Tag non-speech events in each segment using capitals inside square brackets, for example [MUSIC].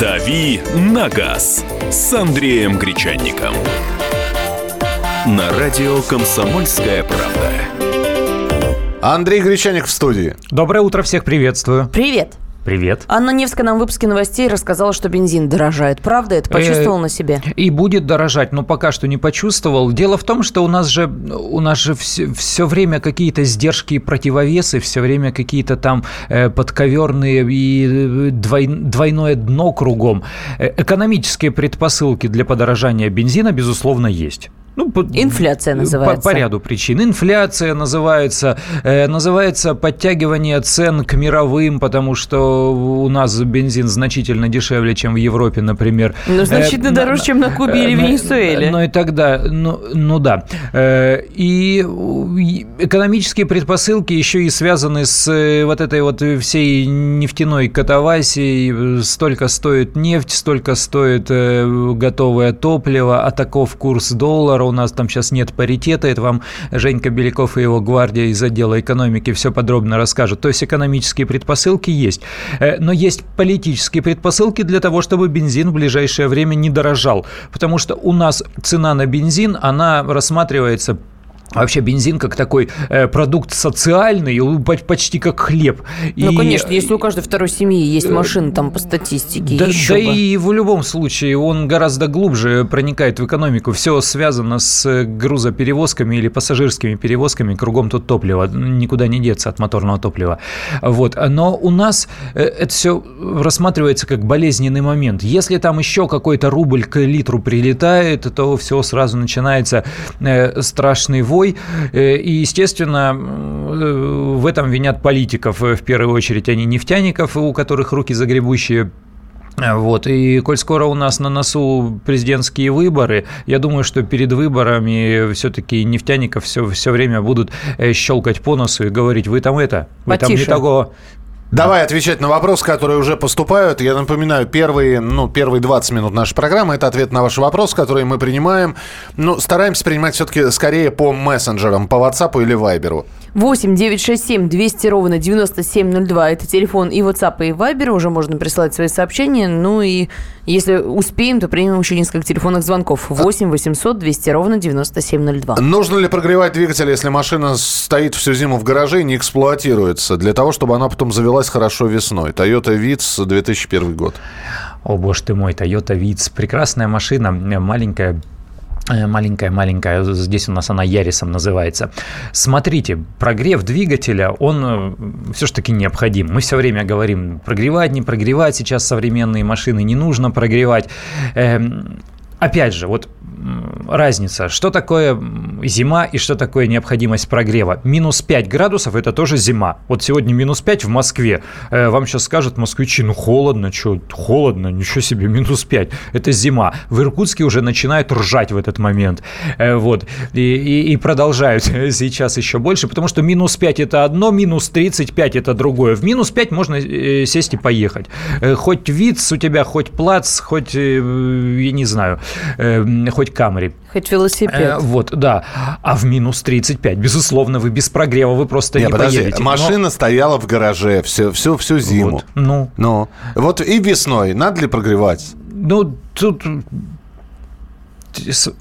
«Дави на газ» с Андреем Гречанником. На радио «Комсомольская правда». Андрей Гречаник в студии. Доброе утро, всех приветствую. Привет. Привет. Анна Невская нам в выпуске новостей рассказала, что бензин дорожает. Правда это? Почувствовал Э, на себе? И будет дорожать, но пока что не почувствовал. Дело в том, что у нас же, у нас же все, все время какие-то сдержки и противовесы, все время какие-то там э, подковерные и э, двой- двойное дно кругом. Э, экономические предпосылки для подорожания бензина, безусловно, есть. Ну, по- Инфляция по- называется. По, ряду причин. Инфляция называется, э, называется подтягивание цен к мировым, потому что у нас бензин значительно дешевле, чем в Европе, например. Ну, значительно Э, дороже, на- чем на Кубе или э, Венесуэле. Ну и тогда, ну, ну да. Э, И и экономические предпосылки еще и связаны с э, вот этой вот всей нефтяной катавасией. Столько стоит нефть, столько стоит э, готовое топливо, а таков курс доллара. У нас там сейчас нет паритета. Это вам Женька Беляков и его гвардия из отдела экономики все подробно расскажут. То есть экономические предпосылки есть. Э, Но есть политические предпосылки для того, чтобы бензин в ближайшее время не дорожал. Потому что у нас цена на бензин, она рассматривается Вообще бензин как такой э, продукт социальный, почти как хлеб. Ну, И- конечно, если у каждой второй семьи есть машина, там, по статистике, да, еще да бы. и в любом случае он гораздо глубже проникает в экономику. Все связано с грузоперевозками или пассажирскими перевозками. Кругом тут топливо. Никуда не деться от моторного топлива. Вот. Но у нас э, это все рассматривается как болезненный момент. Если там еще какой-то рубль к литру прилетает, то все сразу начинается э, страшный вой. Э, И, естественно, э, в этом винят политиков. э, В первую очередь они нефтяников, у которых руки загребущие. Вот, и коль скоро у нас на носу президентские выборы, я думаю, что перед выборами все-таки нефтяников все, все время будут щелкать по носу и говорить, вы там это, вы там не Потише. того. Давай отвечать на вопросы, которые уже поступают. Я напоминаю, первые, ну, первые 20 минут нашей программы – это ответ на ваши вопросы, которые мы принимаем. Ну, стараемся принимать все-таки скорее по мессенджерам, по WhatsApp или Viber. 8 967 200 ровно 9702. Это телефон и WhatsApp, и Viber. Уже можно присылать свои сообщения. Ну и если успеем, то примем еще несколько телефонных звонков. 8 800 200 ровно 9702. Нужно ли прогревать двигатель, если машина стоит всю зиму в гараже и не эксплуатируется, для того, чтобы она потом завелась хорошо весной? Toyota Vitz, 2001 год. О, боже ты мой, Toyota Vitz, прекрасная машина, маленькая, Маленькая-маленькая, здесь у нас она Ярисом называется. Смотрите, прогрев двигателя, он все-таки необходим. Мы все время говорим, прогревать, не прогревать, сейчас современные машины не нужно прогревать. Эм, Опять же, вот разница, что такое зима и что такое необходимость прогрева. Минус 5 градусов – это тоже зима. Вот сегодня минус 5 в Москве. Э, Вам сейчас скажут москвичи, ну холодно, что, холодно, ничего себе, [LAUGHS] минус 5. Это зима. В Иркутске уже начинают ржать в этот момент. Э, Вот. И, и- и продолжают [LAUGHS] сейчас еще больше, потому что минус 5 – это одно, минус 35 – это другое. В минус 5 можно э, сесть и поехать. Хоть Виц у тебя, хоть Плац, хоть, я не знаю, э, хоть Камри. Хоть велосипед. Э, Вот, да. А в минус 35, безусловно, вы без прогрева, вы просто Не, не подожди, поедете. Но- машина стояла в гараже всю, всю, всю зиму. Вот, ну, Ну, вот и весной надо ли прогревать? ну, тут...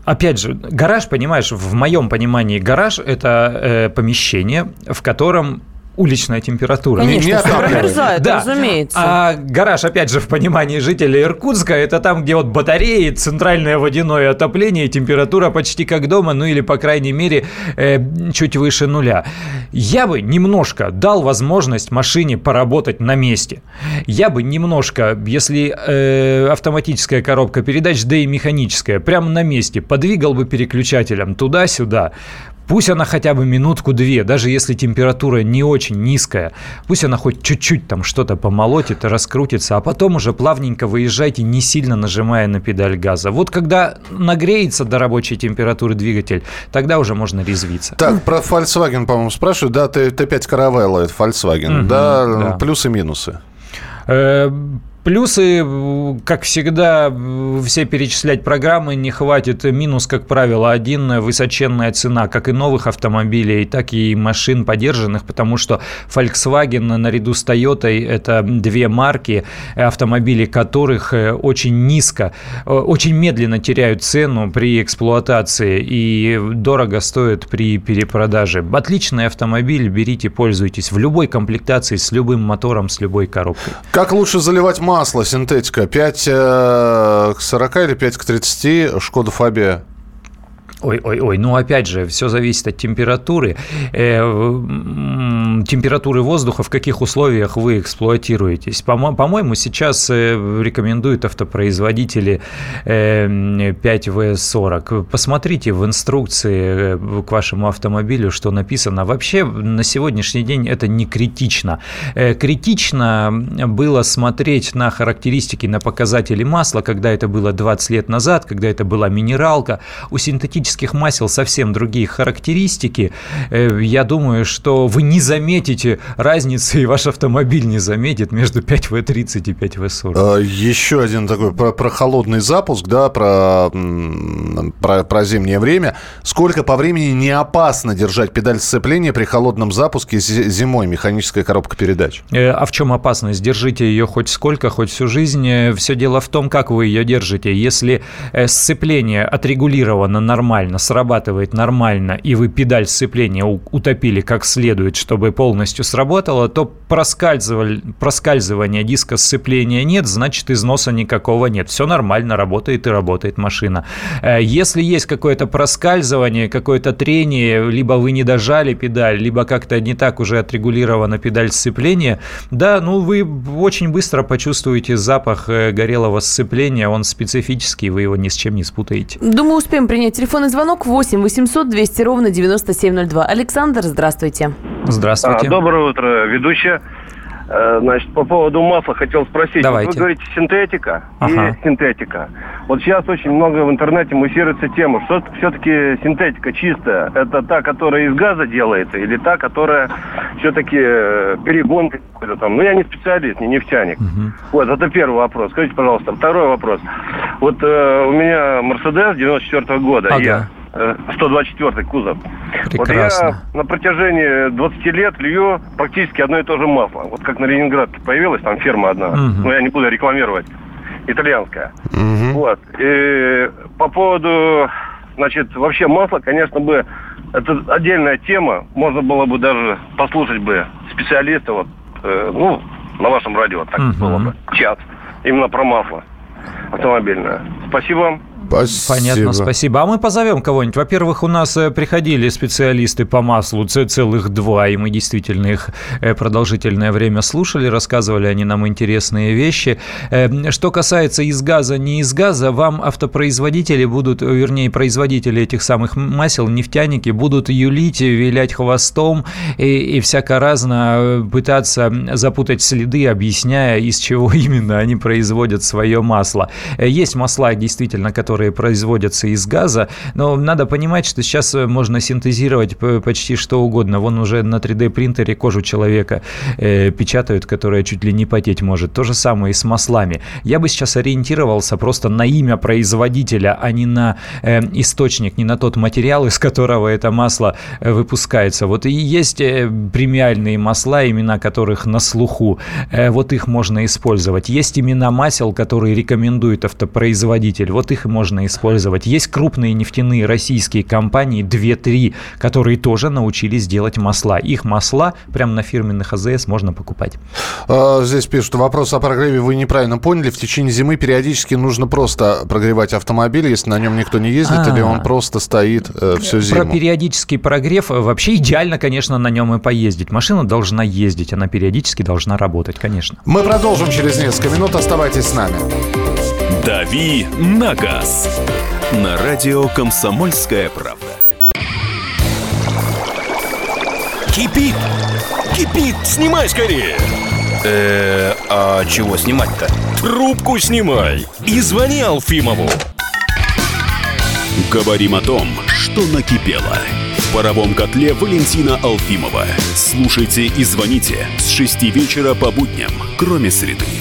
Опять же, гараж, понимаешь, в моем понимании гараж – это э, помещение, в котором уличная температура. не Конечно, отапливает. промерзает, Да. разумеется. А гараж, опять же, в понимании жителей Иркутска, это там, где вот батареи, центральное водяное отопление, температура почти как дома, ну или, по крайней мере, э, чуть выше нуля. Я бы немножко дал возможность машине поработать на месте. Я бы немножко, если э, автоматическая коробка передач, да и механическая, прямо на месте, подвигал бы переключателем туда-сюда. Пусть она хотя бы минутку-две, даже если температура не очень низкая, пусть она хоть чуть-чуть там что-то помолотит раскрутится, а потом уже плавненько выезжайте, не сильно нажимая на педаль газа. Вот когда нагреется до рабочей температуры двигатель, тогда уже можно резвиться. Так, про Volkswagen, по-моему, спрашивают. Да, Т- Т5 Caravella, это Volkswagen. Мгм, да, да. плюсы и минусы. Э, Плюсы, как всегда, все перечислять программы не хватит. Минус, как правило, один – высоченная цена, как и новых автомобилей, так и машин подержанных, потому что Volkswagen наряду с Toyota – это две марки, автомобили которых э, очень низко, э, очень медленно теряют цену при эксплуатации и дорого стоят при перепродаже. Отличный автомобиль, берите, пользуйтесь в любой комплектации, с любым мотором, с любой коробкой. Как лучше заливать масло, синтетика? 5 э, к 40 или 5 к 30? Шкода Фабия Ой-ой-ой, ну опять же, все зависит от температуры. Э, температуры воздуха, в каких условиях вы эксплуатируетесь. По-моему, сейчас э, рекомендуют автопроизводители 5В40. Э, Посмотрите в инструкции к вашему автомобилю, что написано. Вообще, на сегодняшний день это не критично. Критично было смотреть на характеристики, на показатели масла, когда это было 20 лет назад, когда это была минералка. У синтетических масел совсем другие характеристики. Э, я думаю, что вы не заметите разницы, и ваш автомобиль не заметит между 5В30 и 5В40. А, еще один такой про, про холодный запуск, да, про, про, про зимнее время. Сколько по времени не опасно держать педаль сцепления при холодном запуске зимой, механическая коробка передач? Э, а в чем опасность? Держите ее хоть сколько, хоть всю жизнь. Э, Все дело в том, как вы ее держите. Если сцепление отрегулировано нормально, срабатывает нормально, и вы педаль сцепления утопили как следует, чтобы полностью сработало, то проскальзывания диска сцепления нет, значит износа никакого нет. Все нормально, работает и работает машина. Э, если есть какое-то проскальзывание, какое-то трение, либо вы не дожали педаль, либо как-то не так уже отрегулирована педаль сцепления, да, ну вы очень быстро почувствуете запах э, горелого сцепления, он специфический, вы его ни с чем не спутаете. Думаю, успеем принять телефонный звонок 8 800 200 ровно 9702. Александр, здравствуйте. Здравствуйте. А, доброе утро, ведущая. Э, значит, по поводу масла хотел спросить. Давайте. Вот вы говорите синтетика ага. и синтетика. Вот сейчас очень много в интернете муссируется тема, что все-таки синтетика чистая. Это та, которая из газа делается, или та, которая все-таки э, перегон какой-то там. Ну, я не специалист, не нефтяник. Угу. Вот, это первый вопрос. Скажите, пожалуйста, второй вопрос. Вот э, у меня Мерседес 94 -го года. Ага. Я 124 кузов. Прекрасно. Вот я на протяжении 20 лет лью практически одно и то же масло. Вот как на Ленинградке появилась там ферма одна, Угу. но я не буду рекламировать, итальянская. Мгм. Вот. И по поводу, значит, вообще масла, конечно бы, это отдельная тема. Можно было бы даже послушать бы специалиста, вот, э, ну, на вашем радио так Мгм. было бы, час, именно про масло автомобильное. Спасибо вам. Спасибо. Понятно, спасибо. А мы позовем кого-нибудь. Во-первых, у нас э, приходили специалисты по маслу, целых два, и мы действительно их э, продолжительное время слушали, рассказывали они нам интересные вещи. Э, Что касается из газа, не из газа, вам автопроизводители будут, э, вернее, производители этих самых масел, нефтяники, будут юлить, вилять хвостом и, и всяко разно э, пытаться запутать следы, объясняя, из чего [LAUGHS] именно они производят свое масло. Есть масла, действительно, которые производятся из газа, но надо понимать, что сейчас э, можно синтезировать почти что угодно. Вон уже на 3D принтере кожу человека э, печатают, которая чуть ли не потеть может. То же самое и с маслами. Я бы сейчас ориентировался просто на имя производителя, а не на э, источник, не на тот материал, из которого это масло э, выпускается. Вот и есть э, премиальные масла, имена которых на слуху. Э, вот их можно использовать. Есть имена масел, которые рекомендует автопроизводитель. Вот их и можно использовать. Есть крупные нефтяные российские компании, 2-3, которые тоже научились делать масла. Их масла прямо на фирменных АЗС можно покупать. А, Здесь пишут, вопрос о прогреве вы неправильно поняли. В течение зимы периодически нужно просто прогревать автомобиль, если на нем никто не ездит, А. или он просто стоит э, всю Про зиму. периодический прогрев э, вообще идеально, конечно, на нем и поездить. Машина должна ездить, она периодически должна работать, конечно. Мы продолжим через несколько минут. Оставайтесь с нами. «Дави на газ» на радио «Комсомольская правда». Кипит! Кипит! Снимай скорее! Э, а чего снимать-то? Трубку снимай! И звони Алфимову! Говорим о том, что накипело. В паровом котле Валентина Алфимова. Слушайте и звоните с 6 вечера по будням, кроме среды.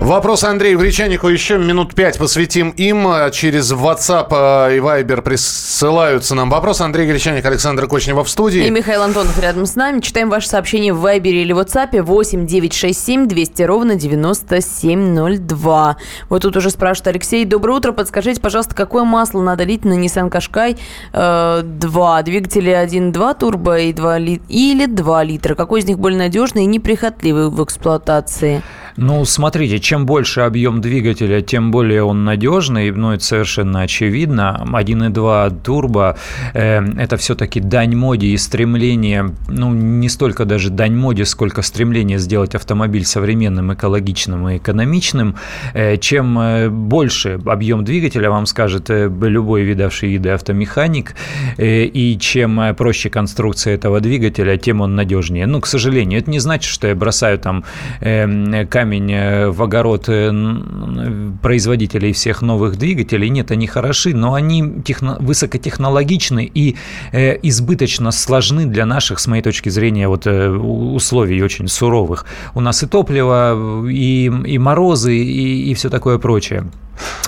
Вопрос Андрею Гречанику еще минут пять посвятим им. Через WhatsApp э, и Viber присылаются нам вопросы. Андрей Гречаник, Александр Кочнева в студии. И Михаил Антонов рядом с нами. Читаем ваши сообщения в Viber или WhatsApp 8 967 200 ровно 9702. Вот тут уже спрашивает Алексей. Доброе утро. Подскажите, пожалуйста, какое масло надо лить на Nissan Qashqai э, 2? Двигатели 1.2 турбо и 2 ли... или 2 литра? Какой из них более надежный и неприхотливый в эксплуатации? Ну, смотрите, чем больше объем двигателя, тем более он надежный, ну, это совершенно очевидно. 1.2 турбо э, это все-таки дань моде и стремление, ну, не столько даже дань моде, сколько стремление сделать автомобиль современным, экологичным и экономичным. Э, чем э, больше объем двигателя вам скажет э, любой видавший виды автомеханик, э, и чем э, проще конструкция этого двигателя, тем он надежнее. Ну, к сожалению, это не значит, что я бросаю там э, камень э, в огород э, производителей всех новых двигателей. Нет, они хороши, но они техно, высокотехнологичны и э, избыточно сложны для наших, с моей точки зрения, вот, э, условий очень суровых. У нас и топливо, и, и морозы, и, и все такое прочее.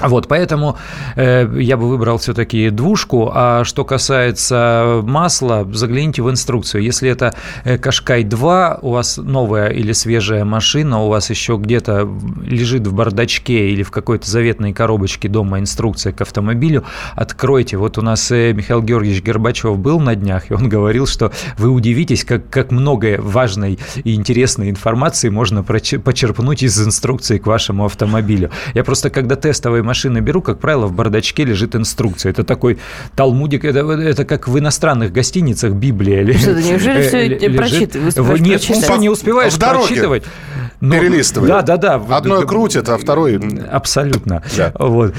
Вот, поэтому э, я бы выбрал все-таки двушку. А что касается масла, загляните в инструкцию. Если это Кашкай 2, у вас новая или свежая машина, у вас еще где-то лежит в бардачке или в какой-то заветной коробочке дома инструкция к автомобилю, откройте. Вот у нас э, Михаил Георгиевич Горбачев был на днях, и он говорил, что вы удивитесь, как, как много важной и интересной информации можно почерпнуть из инструкции к вашему автомобилю. Я просто, когда тестовые машины беру, как правило, в бардачке лежит инструкция. Это такой талмудик, это, это как в иностранных гостиницах Библия. Что, неужели все прочитываешь? Нет, все не успеваешь прочитывать. Но, Перелистывай. Да, да, да. Одной крутит, а второй... Абсолютно. Да. Вот.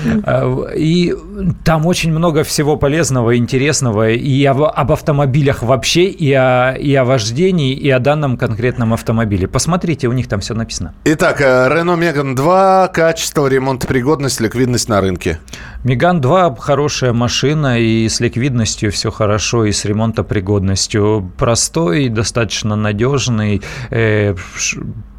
И там очень много всего полезного, интересного и об, об автомобилях вообще, и о, и о вождении, и о данном конкретном автомобиле. Посмотрите, у них там все написано. Итак, Renault Megane 2, качество, ремонтопригодность, ликвидность на рынке. Megane 2 хорошая машина, и с ликвидностью все хорошо, и с ремонтопригодностью. Простой, достаточно надежный, э,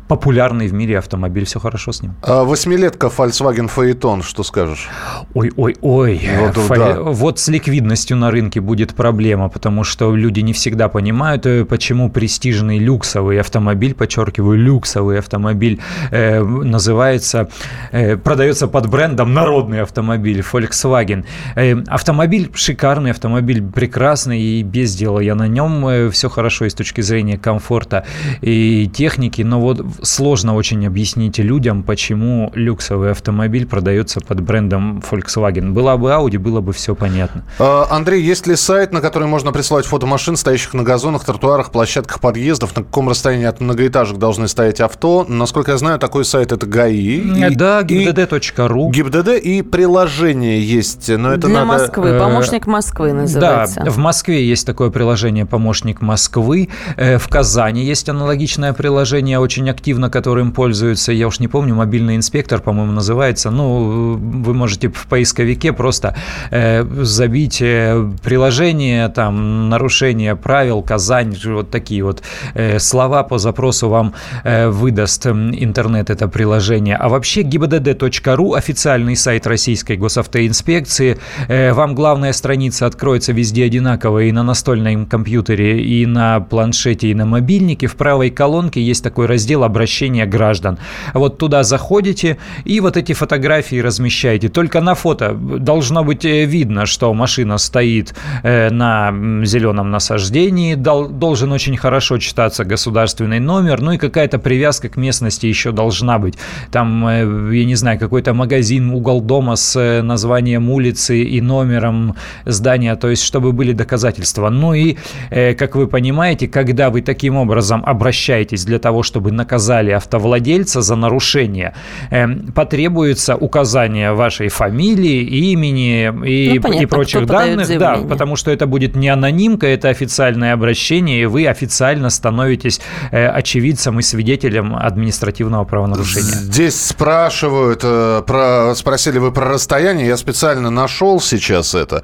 популярный в мире автомобиль, все хорошо с ним. А восьмилетка Volkswagen Phaeton, что скажешь? Ой-ой-ой, вот, Фа... да. вот с ликвидностью на рынке будет проблема, потому что люди не всегда понимают, э, почему престижный люксовый автомобиль, подчеркиваю, люксовый автомобиль э, называется, э, продается под брендом народный автомобиль Volkswagen. Э, автомобиль шикарный, автомобиль прекрасный, и без дела я на нем, э, все хорошо и с точки зрения комфорта и техники, но вот сложно очень объяснить людям, почему люксовый автомобиль продается под брендом Volkswagen. Была бы Audi, было бы все понятно. А, Андрей, есть ли сайт, на который можно присылать фото машин, стоящих на газонах, тротуарах, площадках подъездов? На каком расстоянии от многоэтажек должны стоять авто? Насколько я знаю, такой сайт это ГАИ. Да, gibdd.ru. GIBDD и приложение есть. Но это Для надо... Москвы. Э, Помощник Москвы называется. Да, в Москве есть такое приложение «Помощник Москвы». Э, в Казани есть аналогичное приложение, очень активное активно которым пользуются, я уж не помню, мобильный инспектор, по-моему, называется. Ну, вы можете в поисковике просто э, забить э, приложение, там, нарушение правил, Казань, вот такие вот э, слова по запросу вам э, выдаст интернет это приложение. А вообще gibdd.ru, официальный сайт Российской госавтоинспекции, э, вам главная страница откроется везде одинаково и на настольном компьютере, и на планшете, и на мобильнике. В правой колонке есть такой раздел обращения граждан. Вот туда заходите и вот эти фотографии размещаете. Только на фото должно быть э, видно, что машина стоит э, на зеленом насаждении, должен очень хорошо читаться государственный номер, ну и какая-то привязка к местности еще должна быть. Там, э, я не знаю, какой-то магазин, угол дома с названием улицы и номером здания, то есть чтобы были доказательства. Ну и, как вы понимаете, когда вы таким образом обращаетесь для того, чтобы наказать наказали автовладельца за нарушение, эм, потребуется указание вашей фамилии, имени и, ну, понятно, и прочих данных. Да, потому что это будет не анонимка, это официальное обращение, и вы официально становитесь э, очевидцем и свидетелем административного правонарушения. Здесь спрашивают, э, про, спросили вы про расстояние, я специально нашел сейчас это.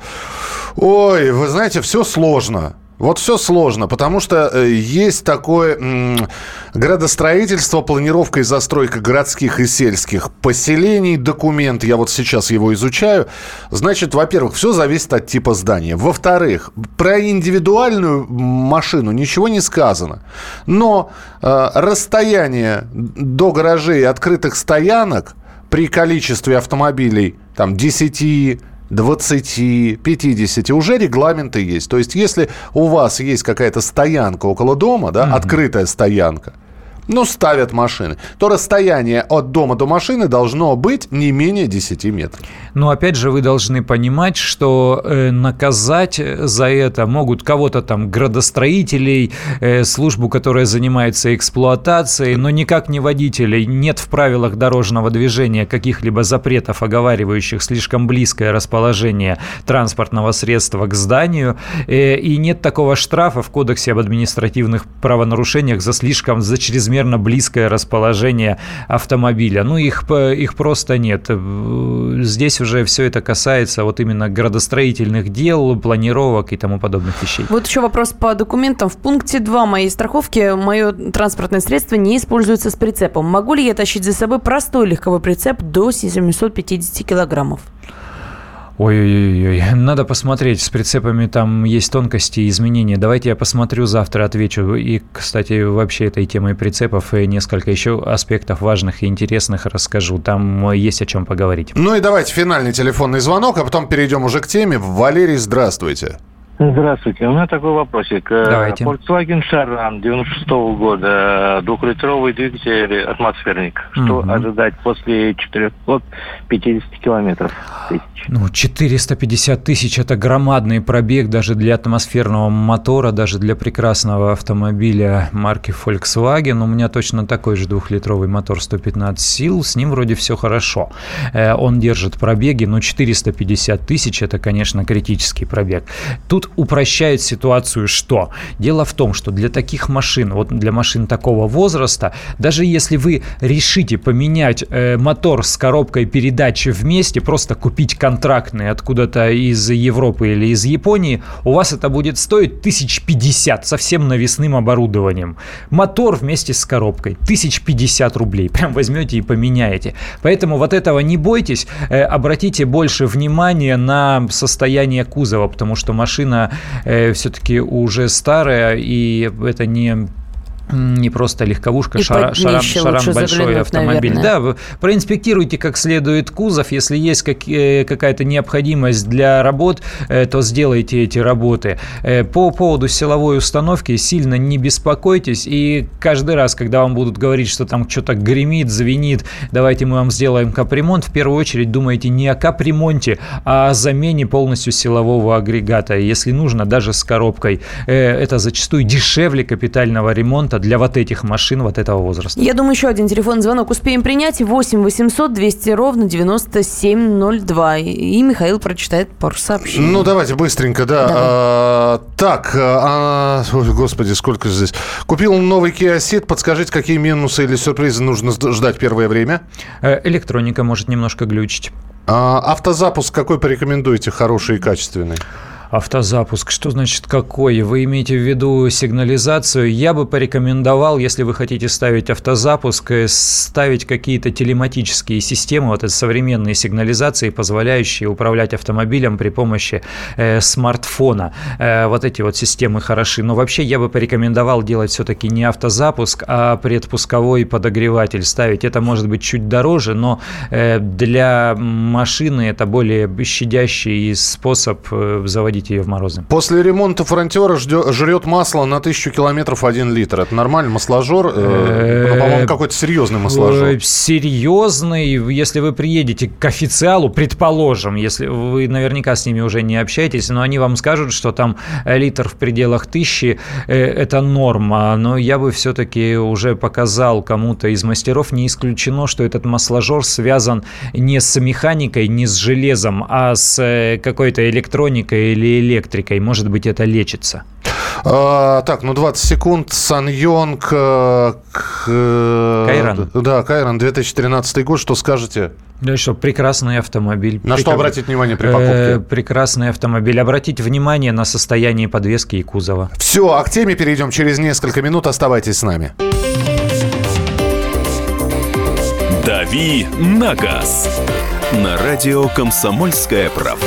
Ой, вы знаете, все сложно. Вот все сложно, потому что э, есть такое градостроительство, планировка и застройка городских и сельских поселений, документ, я вот сейчас его изучаю. Значит, во-первых, все зависит от типа здания. Во-вторых, про индивидуальную машину ничего не сказано. Но э, расстояние до гаражей открытых стоянок при количестве автомобилей там 10, 20, 50 уже регламенты есть. То есть, если у вас есть какая-то стоянка около дома, да, mm-hmm. открытая стоянка, ну, ставят машины, то расстояние от дома до машины должно быть не менее 10 метров. Но опять же, вы должны понимать, что э, наказать за это могут кого-то там, градостроителей, э, службу, которая занимается эксплуатацией, но никак не водителей. Нет в правилах дорожного движения каких-либо запретов, оговаривающих слишком близкое расположение транспортного средства к зданию. Э, и нет такого штрафа в Кодексе об административных правонарушениях за слишком, за чрезмерно чрезмерно близкое расположение автомобиля. Ну, их, их просто нет. Здесь уже все это касается вот именно градостроительных дел, планировок и тому подобных вещей. Вот еще вопрос по документам. В пункте 2 моей страховки мое транспортное средство не используется с прицепом. Могу ли я тащить за собой простой легковой прицеп до 750 килограммов? Ой-ой-ой, надо посмотреть, с прицепами там есть тонкости и изменения. Давайте я посмотрю, завтра отвечу. И, кстати, вообще этой темой прицепов и несколько еще аспектов важных и интересных расскажу. Там есть о чем поговорить. Ну и давайте финальный телефонный звонок, а потом перейдем уже к теме. Валерий, здравствуйте. Здравствуйте. У меня такой вопросик. Э, Давайте. Volkswagen Charan 96 -го года, двухлитровый двигатель, атмосферник. Что угу. ожидать после 450 километров тысяч? Ну, 450 тысяч – это громадный пробег даже для атмосферного мотора, даже для прекрасного автомобиля марки Volkswagen. У меня точно такой же двухлитровый мотор 115 сил, с ним вроде все хорошо. Э, он держит пробеги, но 450 тысяч – это, конечно, критический пробег. Тут упрощает ситуацию что? Дело в том, что для таких машин, вот для машин такого возраста, даже если вы решите поменять э, мотор с коробкой передач вместе, просто купить контрактный откуда-то из Европы или из Японии, у вас это будет стоить 1050 со всем навесным оборудованием. Мотор вместе с коробкой 1050 рублей. [LAUGHS] Прям возьмете и поменяете. Поэтому вот этого не бойтесь, э, обратите больше внимания на состояние кузова, потому что машина э, все-таки уже старая, и это не не просто легковушка, и шара, шарам, шарам большой автомобиль. Наверное. Да, проинспектируйте как следует кузов. Если есть как, э, какая-то необходимость для работ, э, то сделайте эти работы. Э, по поводу силовой установки сильно не беспокойтесь. И каждый раз, когда вам будут говорить, что там что-то гремит, звенит, давайте мы вам сделаем капремонт, в первую очередь думайте не о капремонте, а о замене полностью силового агрегата. Если нужно, даже с коробкой. Это зачастую дешевле капитального ремонта для вот этих машин вот этого возраста. Я думаю, еще один телефонный звонок успеем принять. 8 800 200 ровно 9702. И Михаил прочитает пару сообщений. Ну, давайте быстренько, да. А, так, а, ой, господи, сколько здесь. Купил новый Kia Ceed. Подскажите, какие минусы или сюрпризы нужно ждать первое время? Э, электроника может немножко глючить. А, автозапуск какой порекомендуете, хороший и качественный? Автозапуск. Что значит какой? Вы имеете в виду сигнализацию? Я бы порекомендовал, если вы хотите ставить автозапуск, э, ставить какие-то телематические системы, вот это современные сигнализации, позволяющие управлять автомобилем при помощи э, смартфона. Э, вот эти вот системы хороши. Но вообще я бы порекомендовал делать все-таки не автозапуск, а предпусковой подогреватель ставить. Это может быть чуть дороже, но э, для машины это более щадящий способ э, заводить вводить ее в морозы. После ремонта фронтера жрет масло на тысячу километров 1 литр. Это нормальный масложор? Э, ну, по-моему, какой-то серьезный масложор. Э, серьезный. Если вы приедете к официалу, предположим, если вы наверняка с ними уже не общаетесь, но они вам скажут, что там литр в пределах тысячи э, – это норма. Но я бы все-таки уже показал кому-то из мастеров, не исключено, что этот масложор связан не с механикой, не с железом, а с какой-то электроникой или электрикой. Может быть, это лечится. А, так, ну 20 секунд. Сан Йонг. э, к- э, Кайран. Да, Кайран, 2013 год. Что скажете? Да что, прекрасный автомобиль. На что Прекра- обратить внимание при Э, покупке? прекрасный автомобиль. Обратите внимание на состояние подвески и кузова. Все, а к теме перейдем через несколько минут. Оставайтесь с нами. «Дави на газ» на радио «Комсомольская правда».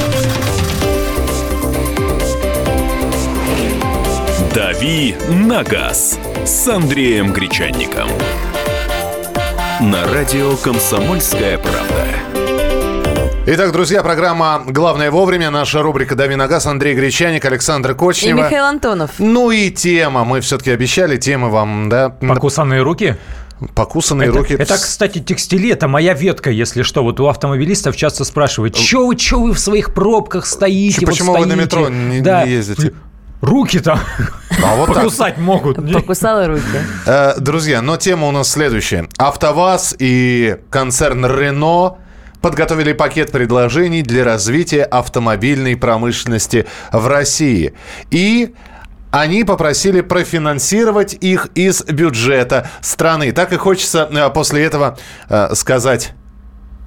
«Дави на газ» с Андреем Гречанником. На радио «Комсомольская правда». Итак, друзья, программа «Главное вовремя». Наша рубрика «Дави на газ». Андрей Гречаник, Александр И Кочнева. Михаил Антонов. Ну и тема. Мы все-таки обещали темы вам, да? Покусанные руки? Покусанные Это, руки. это, кстати, текстиль, это моя ветка, если что. Вот у автомобилистов часто спрашивают, что вы, чё вы в своих пробках стоите? Чё, вот почему вы на стоите?» метро не- Да. не ездите? Руки там А вот так. покусать могут. Покусала руки. Э, Друзья, но тема у нас следующая. АвтоВАЗ и концерн Рено подготовили пакет предложений для развития автомобильной промышленности в России. И они попросили профинансировать их из бюджета страны. Так и хочется э, после этого э, сказать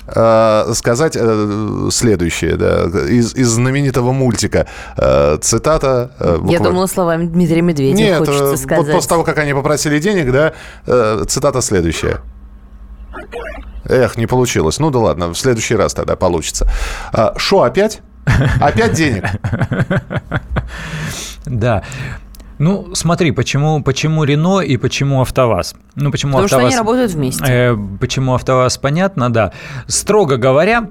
сказать э, следующее, да, из, из знаменитого мультика. Э, цитата. э, Я буквально. думала словами Дмитрия Медведева, Нет, хочется э, сказать. вот после того, как они попросили денег, да, э, цитата следующая. Эх, не получилось. Ну да ладно, в следующий раз тогда получится. Шо, опять? Опять денег? [LAUGHS] Да. Ну, смотри, почему, почему Рено и почему АвтоВАЗ? Ну, почему Потому что АвтоВАЗ... они работают вместе. Э, почему АвтоВАЗ, понятно, да. Строго говоря,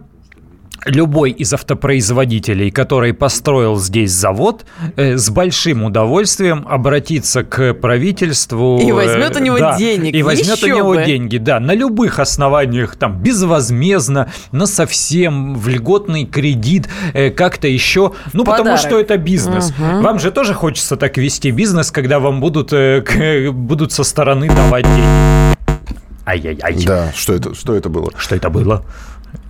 любой из автопроизводителей, который построил здесь завод, э, с большим удовольствием обратится к правительству. И возьмет э, у него да, денег. И возьмет у Еще него бы. деньги, да, на любых основаниях, там, безвозмездно, на совсем, в льготный кредит, э, как-то еще. Ну, потому подарок. что это бизнес. Вам же тоже хочется так вести бизнес, когда вам будут, э, к- будут со стороны давать деньги. Ай-яй-яй. Да, что это, что это было? Что это было?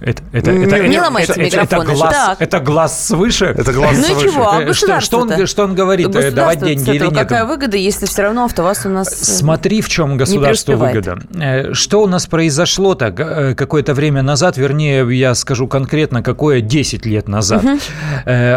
Это, это, Не- это, не это- ломайте это- это микрофоны. глаз, Так. это глаз свыше. Это глаз Ну свыше. чего, а что, что, он, что он говорит, э, давать деньги или нет? Какая выгода, если все равно АвтоВАЗ у нас... э, Смотри, в чем государству преуспевает. выгода. Э, Что у нас произошло-то э, какое-то время назад, вернее, я скажу конкретно, какое 10 лет назад.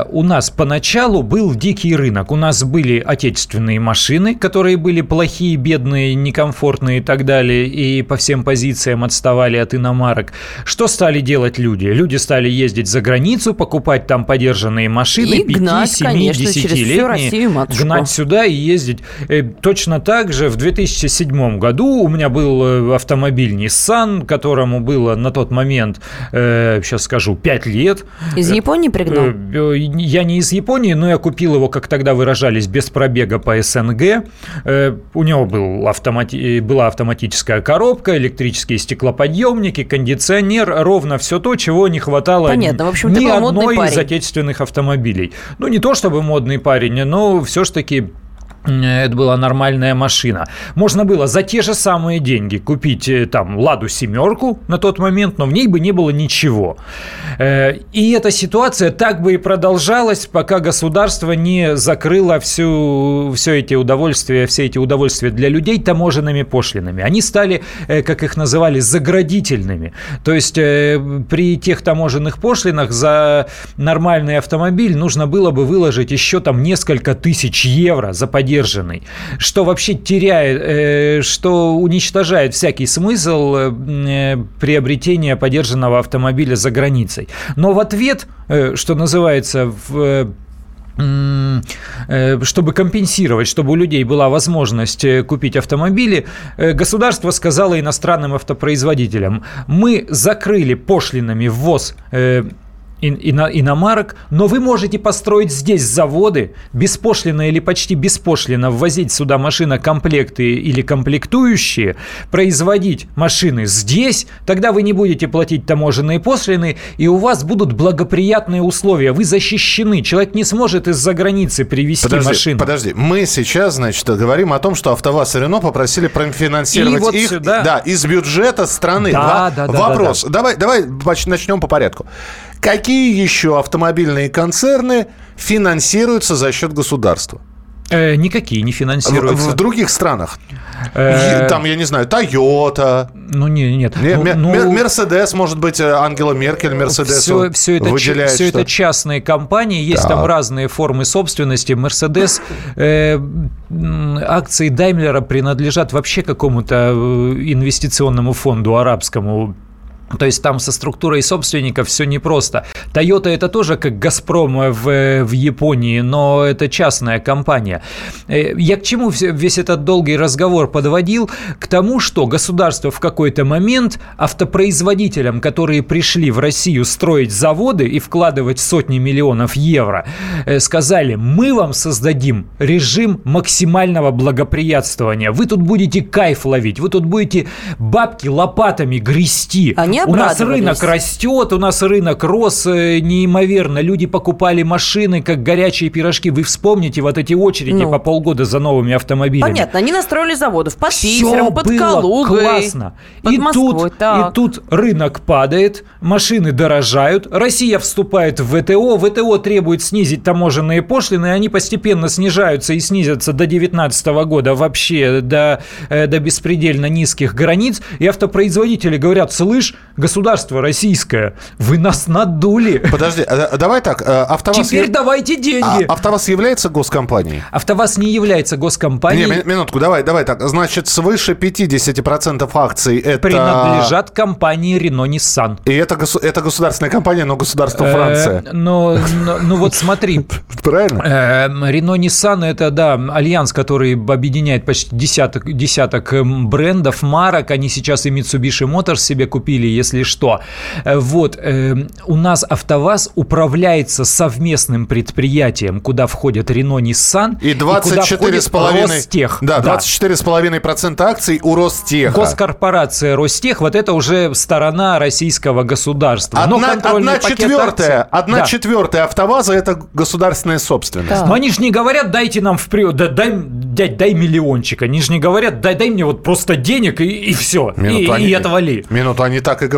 У нас поначалу был дикий рынок. У нас были отечественные машины, которые были плохие, бедные, некомфортные и так далее, и по всем позициям отставали от иномарок. Что стали делать люди? Люди стали ездить за границу, покупать там подержанные машины, И 5, гнать, 7, конечно, через всю 10-летние, Россию, матушку. гнать сюда и ездить. Э, Точно так же в 2007 году у меня был э, автомобиль Nissan, которому было на тот момент, э, сейчас скажу, 5 лет. Из Японии пригнал? Э, э, Я не из Японии, но я купил его, как тогда выражались, без пробега по СНГ. Э, У него был автомати- э, была автоматическая коробка, электрические стеклоподъемники, кондиционер, ровно все то, чего не хватало Понятно, в общем, ни одной из парень. отечественных автомобилей. Ну, не то чтобы модный парень, но все-таки это была нормальная машина. Можно было за те же самые деньги купить э, там Ладу семерку на тот момент, но в ней бы не было ничего. Э, И эта ситуация так бы и продолжалась, пока государство не закрыло всю, все эти удовольствия, все эти удовольствия для людей таможенными пошлинами. Они стали, э, как их называли, заградительными. То есть э, при тех таможенных пошлинах за нормальный автомобиль нужно было бы выложить еще там несколько тысяч евро за поддержанный, что вообще теряет, э, что уничтожает всякий смысл э, приобретения подержанного автомобиля за границей. Но в ответ, э, что называется, в чтобы компенсировать, чтобы у людей была возможность купить автомобили, государство сказало иностранным автопроизводителям, мы закрыли пошлинами ввоз э, иномарок, но вы можете построить здесь заводы, беспошлино или почти беспошлино ввозить сюда машинокомплекты или комплектующие, производить машины здесь, тогда вы не будете платить таможенные пошлины, и у вас будут благоприятные условия. Вы защищены. Человек не сможет из-за границы привезти подожди, машину. Подожди, мы сейчас, значит, говорим о том, что АвтоВАЗ и Рено попросили профинансировать вот их сюда... да, из бюджета страны. Да, да, да, Вопрос. Да, да. Давай, давай начнем по порядку. Какие еще автомобильные концерны финансируются за счет государства? Э, никакие не финансируются. В, в других странах. Э, Там, я не знаю, Тойота. Ну, не, нет. Ну, Мерседес, может быть, э, Ангела Меркель, Мерседес все, все, это, выделяет все это частные компании, есть так. там разные формы собственности. Мерседес, э, акции Даймлера принадлежат вообще какому-то э, инвестиционному фонду арабскому то есть там со структурой собственников все непросто. Toyota это тоже как Газпром в, в Японии, но это частная компания. Э, я к чему весь этот долгий разговор подводил? К тому, что государство в какой-то момент автопроизводителям, которые пришли в Россию строить заводы и вкладывать сотни миллионов евро, э, сказали, мы вам создадим режим максимального благоприятствования. Вы тут будете кайф ловить, вы тут будете бабки лопатами грести. Они у нас рынок растет, у нас рынок рос э, неимоверно. Люди покупали машины, как горячие пирожки. Вы вспомните вот эти очереди ну, по полгода за новыми автомобилями. Понятно, они настроили заводов под Питером, под было Калугой. классно. Под и, Москвой, тут, так. и тут рынок падает, машины дорожают, Россия вступает в ВТО, ВТО требует снизить таможенные пошлины, они постепенно снижаются и снизятся до 2019 года вообще до, э, до беспредельно низких границ, и автопроизводители говорят, слышь, государство российское, вы нас надули. Подожди, а, давай так, э, АвтоВАЗ... Теперь давайте деньги. А, АвтоВАЗ является госкомпанией? АвтоВАЗ не является госкомпанией. Не, минутку, давай, давай так. Значит, свыше 50% акций это... Принадлежат компании Renault Nissan. И это, это государственная компания, но государство Франция. Ну, ну вот смотри. [LAUGHS] Правильно? Renault Nissan это, да, альянс, который объединяет почти десяток, десяток брендов, марок. Они сейчас и Mitsubishi Motors себе купили, если что. Э, вот, э, у нас АвтоВАЗ управляется совместным предприятием, куда входят Renault, Nissan. И 24,5... Ростех. Да, 24,5% акций у Ростеха. Госкорпорация Ростех, вот это уже сторона российского государства. Одна, одна четвертая, акций, одна да. четвертая АвтоВАЗа – это государственная собственность. Да. Но они же не говорят, дайте нам вперед, да, дай, дядь, дай миллиончик. Они же не говорят, дай, дай мне вот просто денег и, и все. Минуту и, они, и отвали. Минуту, они так и говорят.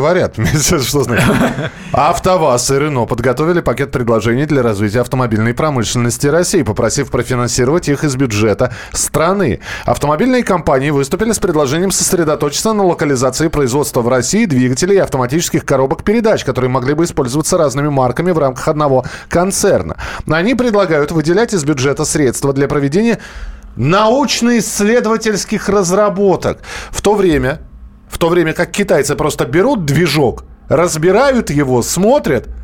[LAUGHS] Что значит? АвтоВАЗ и Рено подготовили пакет предложений для развития автомобильной промышленности России, попросив профинансировать их из бюджета страны. Автомобильные компании выступили с предложением сосредоточиться на локализации производства в России двигателей и автоматических коробок передач, которые могли бы использоваться разными марками в рамках одного концерна. Они предлагают выделять из бюджета средства для проведения научно-исследовательских разработок. В то время в то время как китайцы просто берут движок, разбирают его, смотрят –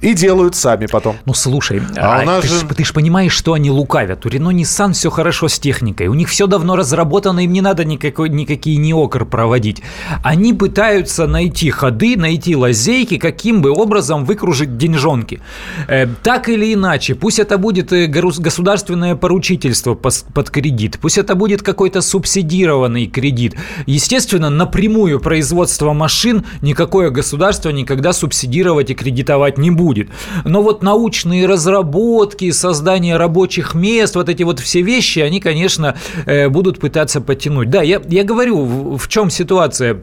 и делают сами потом. Ну, слушай, а, а ты, же... ты же понимаешь, что они лукавят. У Рено Nissan все хорошо с техникой. У них все давно разработано, им не надо никакой, никакие неокр проводить. Они пытаются найти ходы, найти лазейки, каким бы образом выкружить деньжонки. Э, так или иначе, пусть это будет э, государственное поручительство под кредит, пусть это будет какой-то субсидированный кредит. Естественно, напрямую производство машин никакое государство никогда субсидировать и кредитовать не будет будет. Но вот научные разработки, создание рабочих мест, вот эти вот все вещи, они, конечно, э, будут пытаться подтянуть. Да, я, я говорю, в, в чем ситуация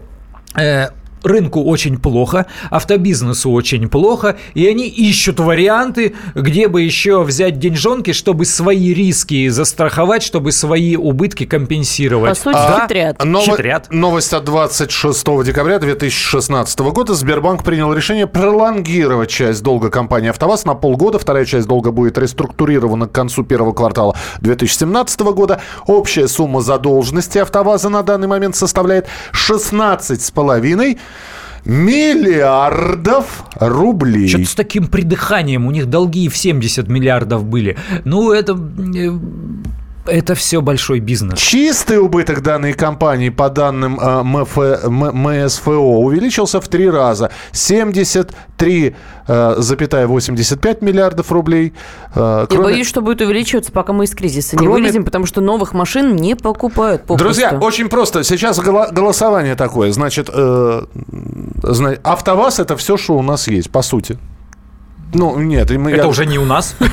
э, рынку очень плохо, автобизнесу очень плохо, и они ищут варианты, где бы еще взять деньжонки, чтобы свои риски застраховать, чтобы свои убытки компенсировать. По сути, а, хитрят. Ново- хитрят. Новость от 26 декабря 2016 года. Сбербанк принял решение пролонгировать часть долга компании «АвтоВАЗ» на полгода. Вторая часть долга будет реструктурирована к концу первого квартала 2017 года. Общая сумма задолженности «АвтоВАЗа» на данный момент составляет 16,5 миллиардов рублей. Что-то с таким придыханием. У них долги в 70 миллиардов были. Ну, это... Это все большой бизнес. Чистый убыток данной компании по данным э, МФ, М- МСФО увеличился в три раза. 73,85 миллиардов рублей. Э, Я боюсь, что будет увеличиваться, пока мы из кризиса не Кроме- вылезем, потому что новых машин не покупают попросту. Друзья, очень просто. Сейчас голо- голосование такое. Значит, э, АвтоВАЗ это все, что у нас есть, по сути. Ну, нет. мы- Это я- уже не у нас. [LAUGHS]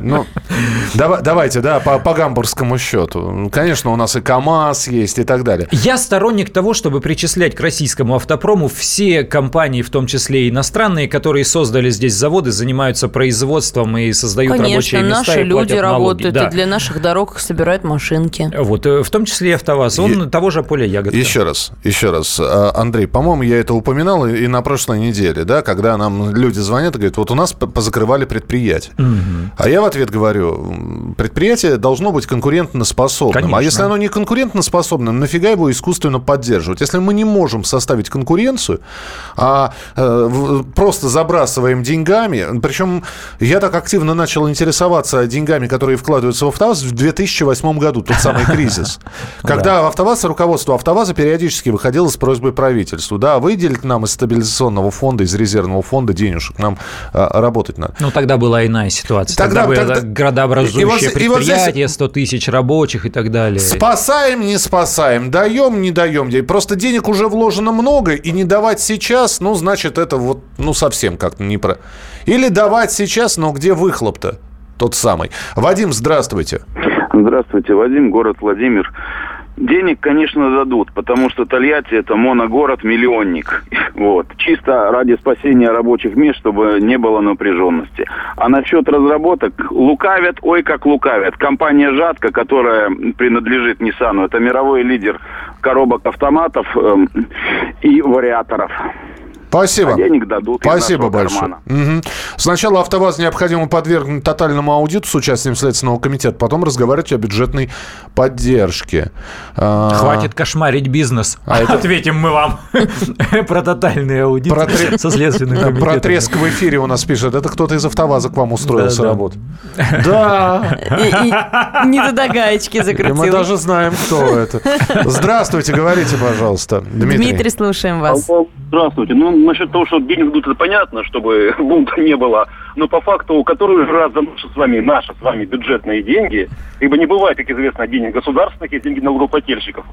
Ну, дава- давайте, да, по, по гамбургскому счету. Конечно, у нас и КАМАЗ есть и так далее. Я сторонник того, чтобы причислять к российскому автопрому все компании, в том числе и иностранные, которые создали здесь заводы, занимаются производством и создают Конечно, рабочие места наши и платят люди работают Да. и для наших дорог собирают машинки. Вот, э, в том числе и АвтоВАЗ. Он того же поля ягодка. Еще раз, еще раз. А, Андрей, по-моему, я это упоминал и и на прошлой неделе, да, когда нам люди звонят и говорят, вот у нас позакрывали предприятие. А я в ответ говорю, предприятие должно быть конкурентоспособным. А Конечно. если оно не конкурентоспособным, нафига его искусственно поддерживать? Если мы не можем составить конкуренцию, а э, в- просто забрасываем деньгами, причем я так активно начал интересоваться деньгами, которые вкладываются в АвтоВАЗ в 2008 году, тот самый кризис. [LAUGHS] Когда АвтоВАЗ, руководство АвтоВАЗа периодически выходило с просьбой правительству, да, выделить нам из стабилизационного фонда, из резервного фонда денежек, нам а, работать надо. Ну, тогда была иная ситуация. Тогда- Тогда, было тогда- градообразующее и вот здесь- и вот здесь- предприятие, 100 тысяч рабочих и так далее. Спасаем, не спасаем, даем, не даем. Просто денег уже вложено много, и не давать сейчас, ну, значит, это вот, ну, совсем как-то не про... Или давать сейчас, но где выхлоп-то? Тот самый. Вадим, здравствуйте. Здравствуйте, Вадим, город Владимир. Денег, конечно, дадут, потому что Тольятти это моногород-миллионник. [LAUGHS] Вот. Чисто ради спасения рабочих мест, чтобы не было напряженности. А насчет разработок, лукавят, ой, как лукавят. Компания «Жатка», которая принадлежит Ниссану, это мировой лидер коробок автоматов эм, и вариаторов. Спасибо. А денег дадут Спасибо большое. кармана. Мгм. Сначала АвтоВАЗ необходимо подвергнуть тотальному аудиту с участием Следственного комитета, потом разговаривать о бюджетной поддержке. А, Хватит кошмарить бизнес. А это- Ответим мы вам [LAUGHS] про тотальный аудит Про тре- со следственным Да, комитетом. Про треск в эфире у нас пишет. Это кто-то из АвтоВАЗа к вам устроился Да-да. работать. [LAUGHS] Да. И не до гаечки И мы закрутил. даже знаем, кто это. Здравствуйте, говорите, пожалуйста, Дмитрий. Дмитрий, слушаем вас. Алло, Здравствуйте. Ну, насчет того, что денег дадут, это понятно, чтобы [LAUGHS] бунта не было. Но по факту, который раз за наши с вами, наши с вами бюджетные деньги, ибо не бывает, как известно, денег государственных, есть деньги налогоплательщиков,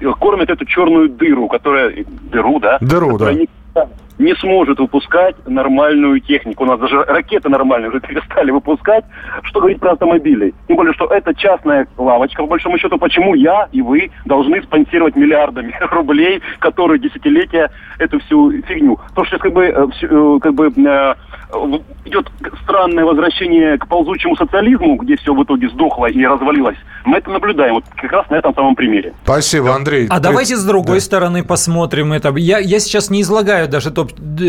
и кормят эту черную дыру, которая... Дыру, да? Дыру, да. никогда не сможет выпускать нормальную технику. У нас даже ракеты нормальные уже [LAUGHS] перестали выпускать. Что говорить про автомобили? Тем более, что это частная лавочка. По большому счету, почему я и вы должны спонсировать миллиардами [LAUGHS] рублей, которые десятилетия эту всю фигню. Потому что сейчас как бы, э, э, как бы э, в- идет странное возвращение к ползучему социализму, где все в итоге сдохло и развалилось. Мы это наблюдаем вот как раз на этом самом примере. Спасибо, Андрей. А Ты- давайте с другой стороны посмотрим это. Я, я сейчас не излагаю даже э,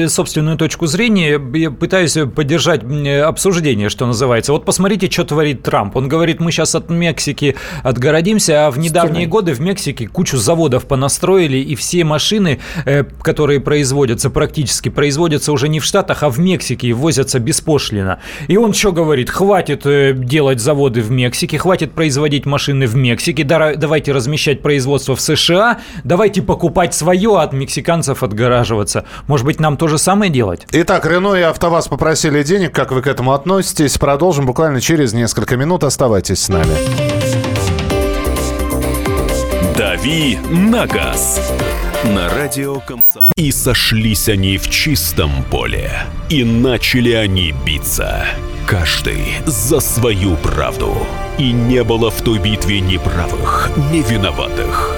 собственную точку зрения, я пытаюсь поддержать обсуждение, что называется. Вот посмотрите, что творит Трамп. Он говорит, мы сейчас от Мексики отгородимся, а в недавние годы в Мексике кучу заводов понастроили, и все машины, э, которые производятся, практически производятся уже не в Штатах, а в Мексике, и возятся беспошлино. И он что говорит? Хватит э, делать заводы в Мексике, хватит производить машины в Мексике, давайте размещать производство в США, давайте покупать свое, а от мексиканцев отгораживаться. Может быть, нам то же самое делать? Итак, Рено и АвтоВАЗ попросили денег. Как вы к этому относитесь? Продолжим буквально через несколько минут. Оставайтесь с нами. «Дави на газ» на радио «Комсомол». И сошлись они в чистом поле, и начали они биться. Каждый за свою правду. И не было в той битве ни правых, ни виноватых.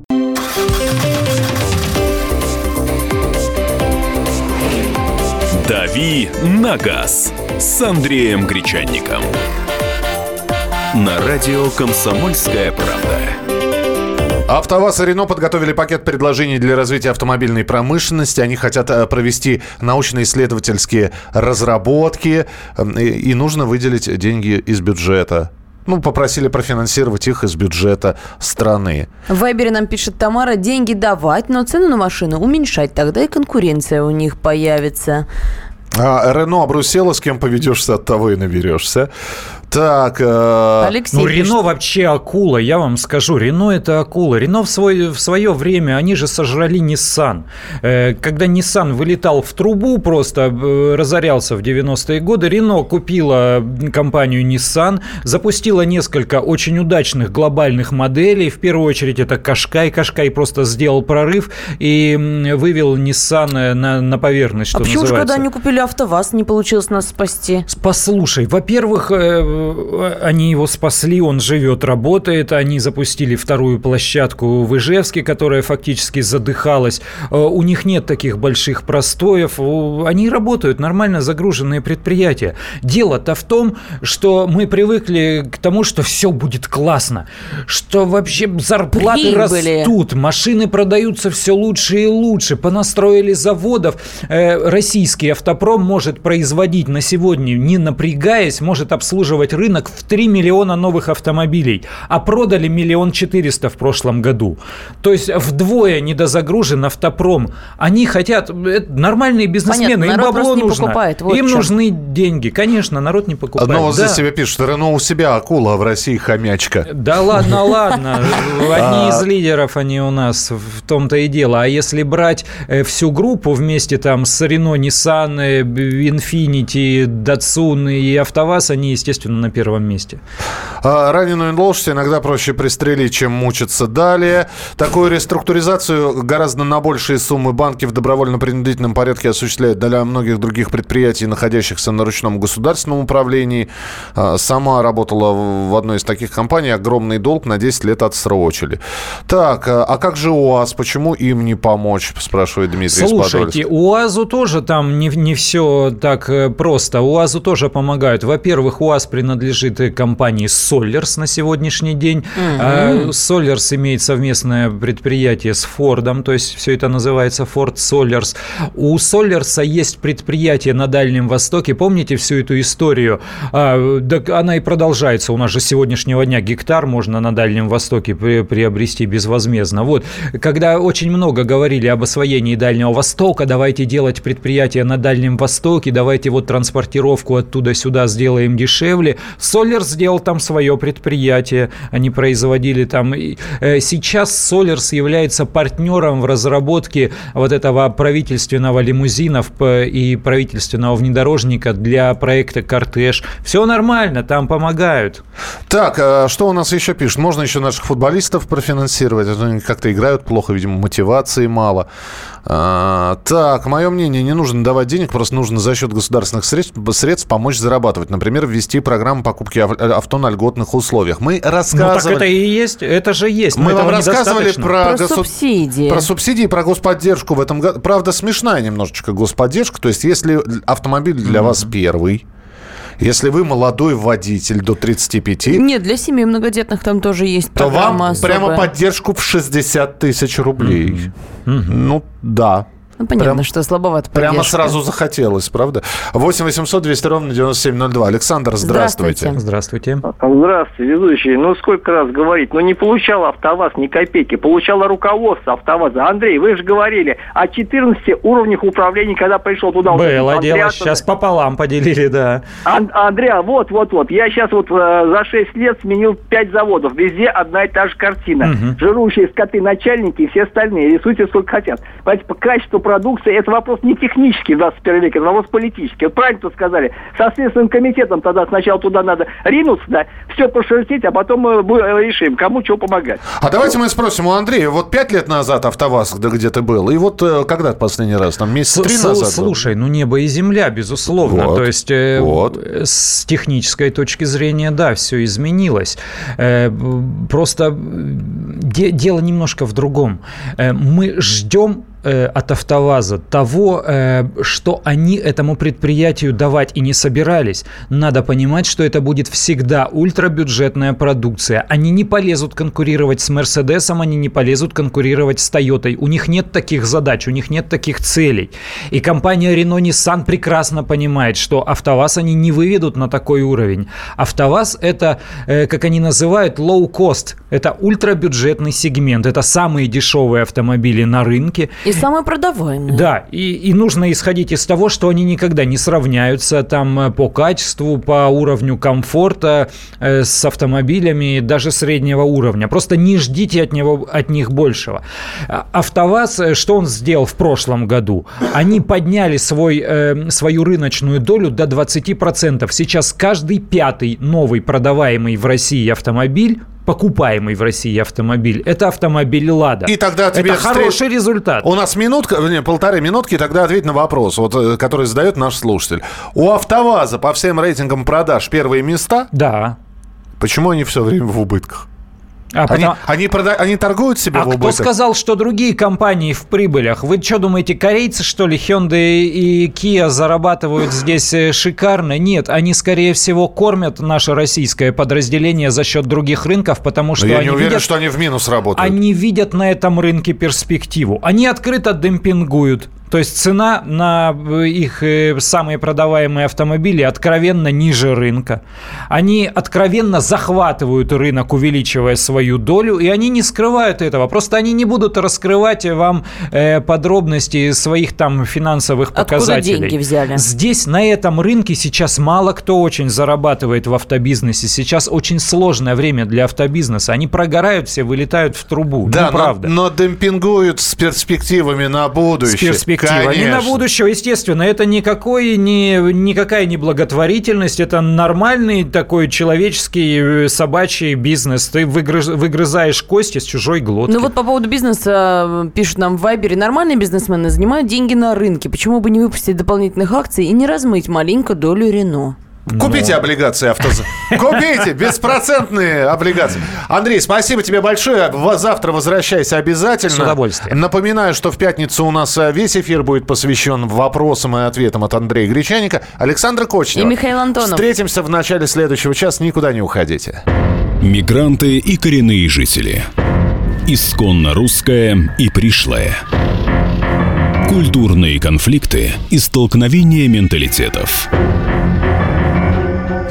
«Дави на газ» с Андреем Гречанником. На радио «Комсомольская правда». АвтоВАЗ и Рено подготовили пакет предложений для развития автомобильной промышленности. Они хотят э, провести научно-исследовательские разработки, э, и, нужно выделить деньги из бюджета. Ну, попросили профинансировать их из бюджета страны. В Вайбере нам пишет Тамара, деньги давать, но цену на машину уменьшать, тогда и конкуренция у них появится. А, Рено обрусела, с кем поведешься, от того и наберешься. Так. Э... Алексей ну, пишет... Рено вообще акула, я вам скажу. Рено это акула. Рено в, свой, в свое время, они же сожрали Nissan. Э, когда Nissan вылетал в трубу, просто э, разорялся в 90-е годы, Рено купила компанию Nissan, запустила несколько очень удачных глобальных моделей. В первую очередь это Кашкай. Кашкай просто сделал прорыв и вывел Nissan на, на поверхность, что а почему называется. же, когда они купили АвтоВАЗ, не получилось нас спасти? Послушай, во-первых, э, они его спасли, он живет, работает. Они запустили вторую площадку в Ижевске, которая фактически задыхалась. Э, у них нет таких больших простоев. Они работают, нормально загруженные предприятия. Дело-то в том, что мы привыкли к тому, что все будет классно, что вообще зарплаты Прибыли. растут, машины продаются все лучше и лучше, понастроили заводов. Э, российский автопром может производить на сегодня, не напрягаясь, может обслуживать обслуживать рынок в 3 миллиона новых автомобилей, а продали миллион четыреста в прошлом году. То есть вдвое недозагружен автопром. Они хотят, это нормальные бизнесмены, Понятно, им бабло нужно. Покупает, вот им чем. нужны деньги. Конечно, народ не покупает. Одно вот да. здесь себе пишут, Рено у себя акула, а в России хомячка. Да ладно, [LAUGHS] ладно. Одни из а. лидеров они у нас, в том-то и дело. А если брать э, всю группу вместе там с Рено, Nissan, э, Infiniti, Datsun и АвтоВАЗ, они, естественно, на первом месте. А, раненую лошадь иногда проще пристрелить, чем мучиться далее. Такую реструктуризацию гораздо на большие суммы банки в добровольно-принудительном порядке осуществляют для многих других предприятий, находящихся на ручном государственном управлении. А, сама работала в одной из таких компаний. Огромный долг на 10 лет отсрочили. Так, а, а как же УАЗ? Почему им не помочь? Спрашивает Дмитрий Слушайте, УАЗу тоже там не, не все так э, просто. УАЗу тоже помогают. Во-первых, УАЗ принадлежит принадлежит компании Solers на сегодняшний день. Mm-hmm. Solers имеет совместное предприятие с Фордом, то есть все это называется Ford Solers. У Solers есть предприятие на Дальнем Востоке. Помните всю эту историю? А, она и продолжается. У нас же с сегодняшнего дня гектар можно на Дальнем Востоке приобрести безвозмездно. Вот, когда очень много говорили об освоении Дальнего Востока, давайте делать предприятия на Дальнем Востоке, давайте вот транспортировку оттуда сюда сделаем дешевле. Солерс сделал там свое предприятие, они производили там. Э, сейчас Солерс является партнером в разработке вот этого правительственного лимузина и правительственного внедорожника для проекта «Кортеж». Все нормально, там помогают. Так, а что у нас еще пишут? Можно еще наших футболистов профинансировать, а они как-то играют плохо, видимо, мотивации мало. А, так, мое мнение, не нужно давать денег, просто нужно за счет государственных средств, средств помочь зарабатывать. Например, ввести программу покупки авто на льготных условиях. Мы рассказывали... Ну, так это и есть, это же есть. Мы вам рассказывали про, про госу... субсидии. Про субсидии, про господдержку в этом году. Правда, смешная немножечко господдержка. То есть, если автомобиль для mm-hmm. вас первый, если вы молодой водитель до 35... Нет, для семей многодетных там тоже есть То вам особая. прямо поддержку в 60 тысяч рублей. Mm-hmm. Ну, да. Ну, понятно, Прям, что слабовато поддержка. Прямо сразу захотелось, правда? 8 800 200 ровно 9702. Александр, здравствуйте. Здравствуйте. Здравствуйте, ведущий. Ну, сколько раз говорить? Ну, не получал АвтоВАЗ ни копейки. Получало руководство АвтоВАЗа. Андрей, вы же говорили о 14 уровнях управления, когда пришел туда. Было вот, дело, сейчас пополам поделили, да. Ан- Андреа, вот, вот, вот. Я сейчас вот э, за 6 лет сменил 5 заводов. Везде одна и та же картина. Угу. Жирующие скоты начальники и все остальные. Рисуйте сколько хотят. Понимаете, по качеству продукции, это вопрос не технический в 21 веке, это вопрос политический. Вот правильно тут сказали. Со Следственным комитетом тогда сначала туда надо ринуться, да, все пошерстить, а потом мы решим, кому чего помогать. А давайте мы спросим у Андрея. Вот пять лет назад АвтоВАЗ где ты был, и вот э, когда последний раз? Там месяц три назад? Слушай, ну небо и земля, безусловно. Вот, То есть э, вот. с технической точки зрения, да, все изменилось. Э, просто дело немножко в другом. Мы ждем э, от АвтоВАЗа того, э, что они этому предприятию давать и не собирались. Надо понимать, что это будет всегда ультрабюджетная продукция. Они не полезут конкурировать с Мерседесом, они не полезут конкурировать с Тойотой. У них нет таких задач, у них нет таких целей. И компания Renault Nissan прекрасно понимает, что АвтоВАЗ они не выведут на такой уровень. АвтоВАЗ это, э, как они называют, low cost. Это ультрабюджетный сегмент. Это самые дешевые автомобили на рынке. И самые продаваемые. Да, и, и нужно исходить из того, что они никогда не сравняются там э, по качеству, по уровню комфорта э, с автомобилями даже среднего уровня. Просто не ждите от, него, от них большего. А, АвтоВАЗ, э, что он сделал в прошлом году? Они подняли свой, э, свою рыночную долю до 20%. Сейчас каждый пятый новый продаваемый в России автомобиль покупаемый в России автомобиль, это автомобиль «Лада». И тогда тебе это встреч... хороший результат. У нас минутка, не, полторы минутки, тогда ответь на вопрос, вот, э, который задает наш слушатель. У «АвтоВАЗа» по всем рейтингам продаж первые места? Да. Почему они все время в убытках? А они, потом... они, прода... они торгуют себя а в убыток? кто сказал, что другие компании в прибылях? Вы что думаете, корейцы, что ли, Hyundai и Kia зарабатывают здесь э, шикарно? Нет, они, скорее всего, кормят наше российское подразделение за счет других рынков, потому что Но я они не уверен, видят... что они в минус работают. Они видят на этом рынке перспективу. Они открыто демпингуют. То есть цена на э, их э, самые продаваемые автомобили откровенно ниже рынка. Они откровенно захватывают рынок, увеличивая свою долю, и они не скрывают этого. Просто они не будут раскрывать вам э, подробности своих там финансовых показателей. Откуда деньги взяли? Здесь, на этом рынке, сейчас мало кто очень зарабатывает в автобизнесе. Сейчас очень сложное время для автобизнеса. Они прогорают все, вылетают в трубу. Да, ну, правда. Но, но демпингуют с перспективами на будущее. С перспективами перспектива. Конечно. Не на будущее, естественно. Это никакой, не, никакая не благотворительность. Это нормальный такой человеческий э, собачий бизнес. Ты выгрыз, выгрызаешь кости с чужой глотки. Ну вот по поводу бизнеса э, пишут нам в Вайбере. Нормальные бизнесмены занимают деньги на рынке. Почему бы не выпустить дополнительных акций и не размыть маленько долю Рено? Купите Но... облигации автоза. [LAUGHS] Купите беспроцентные облигации. Андрей, спасибо тебе большое. Завтра возвращайся обязательно. С удовольствием. Напоминаю, что в пятницу у нас э, весь эфир будет посвящен вопросам и ответам от Андрея Гречаника, Александра Кочнева. И Михаил Антонов. Встретимся в начале следующего часа. Никуда не уходите. Мигранты и коренные жители. Исконно русская и пришлая. Культурные конфликты и столкновения менталитетов.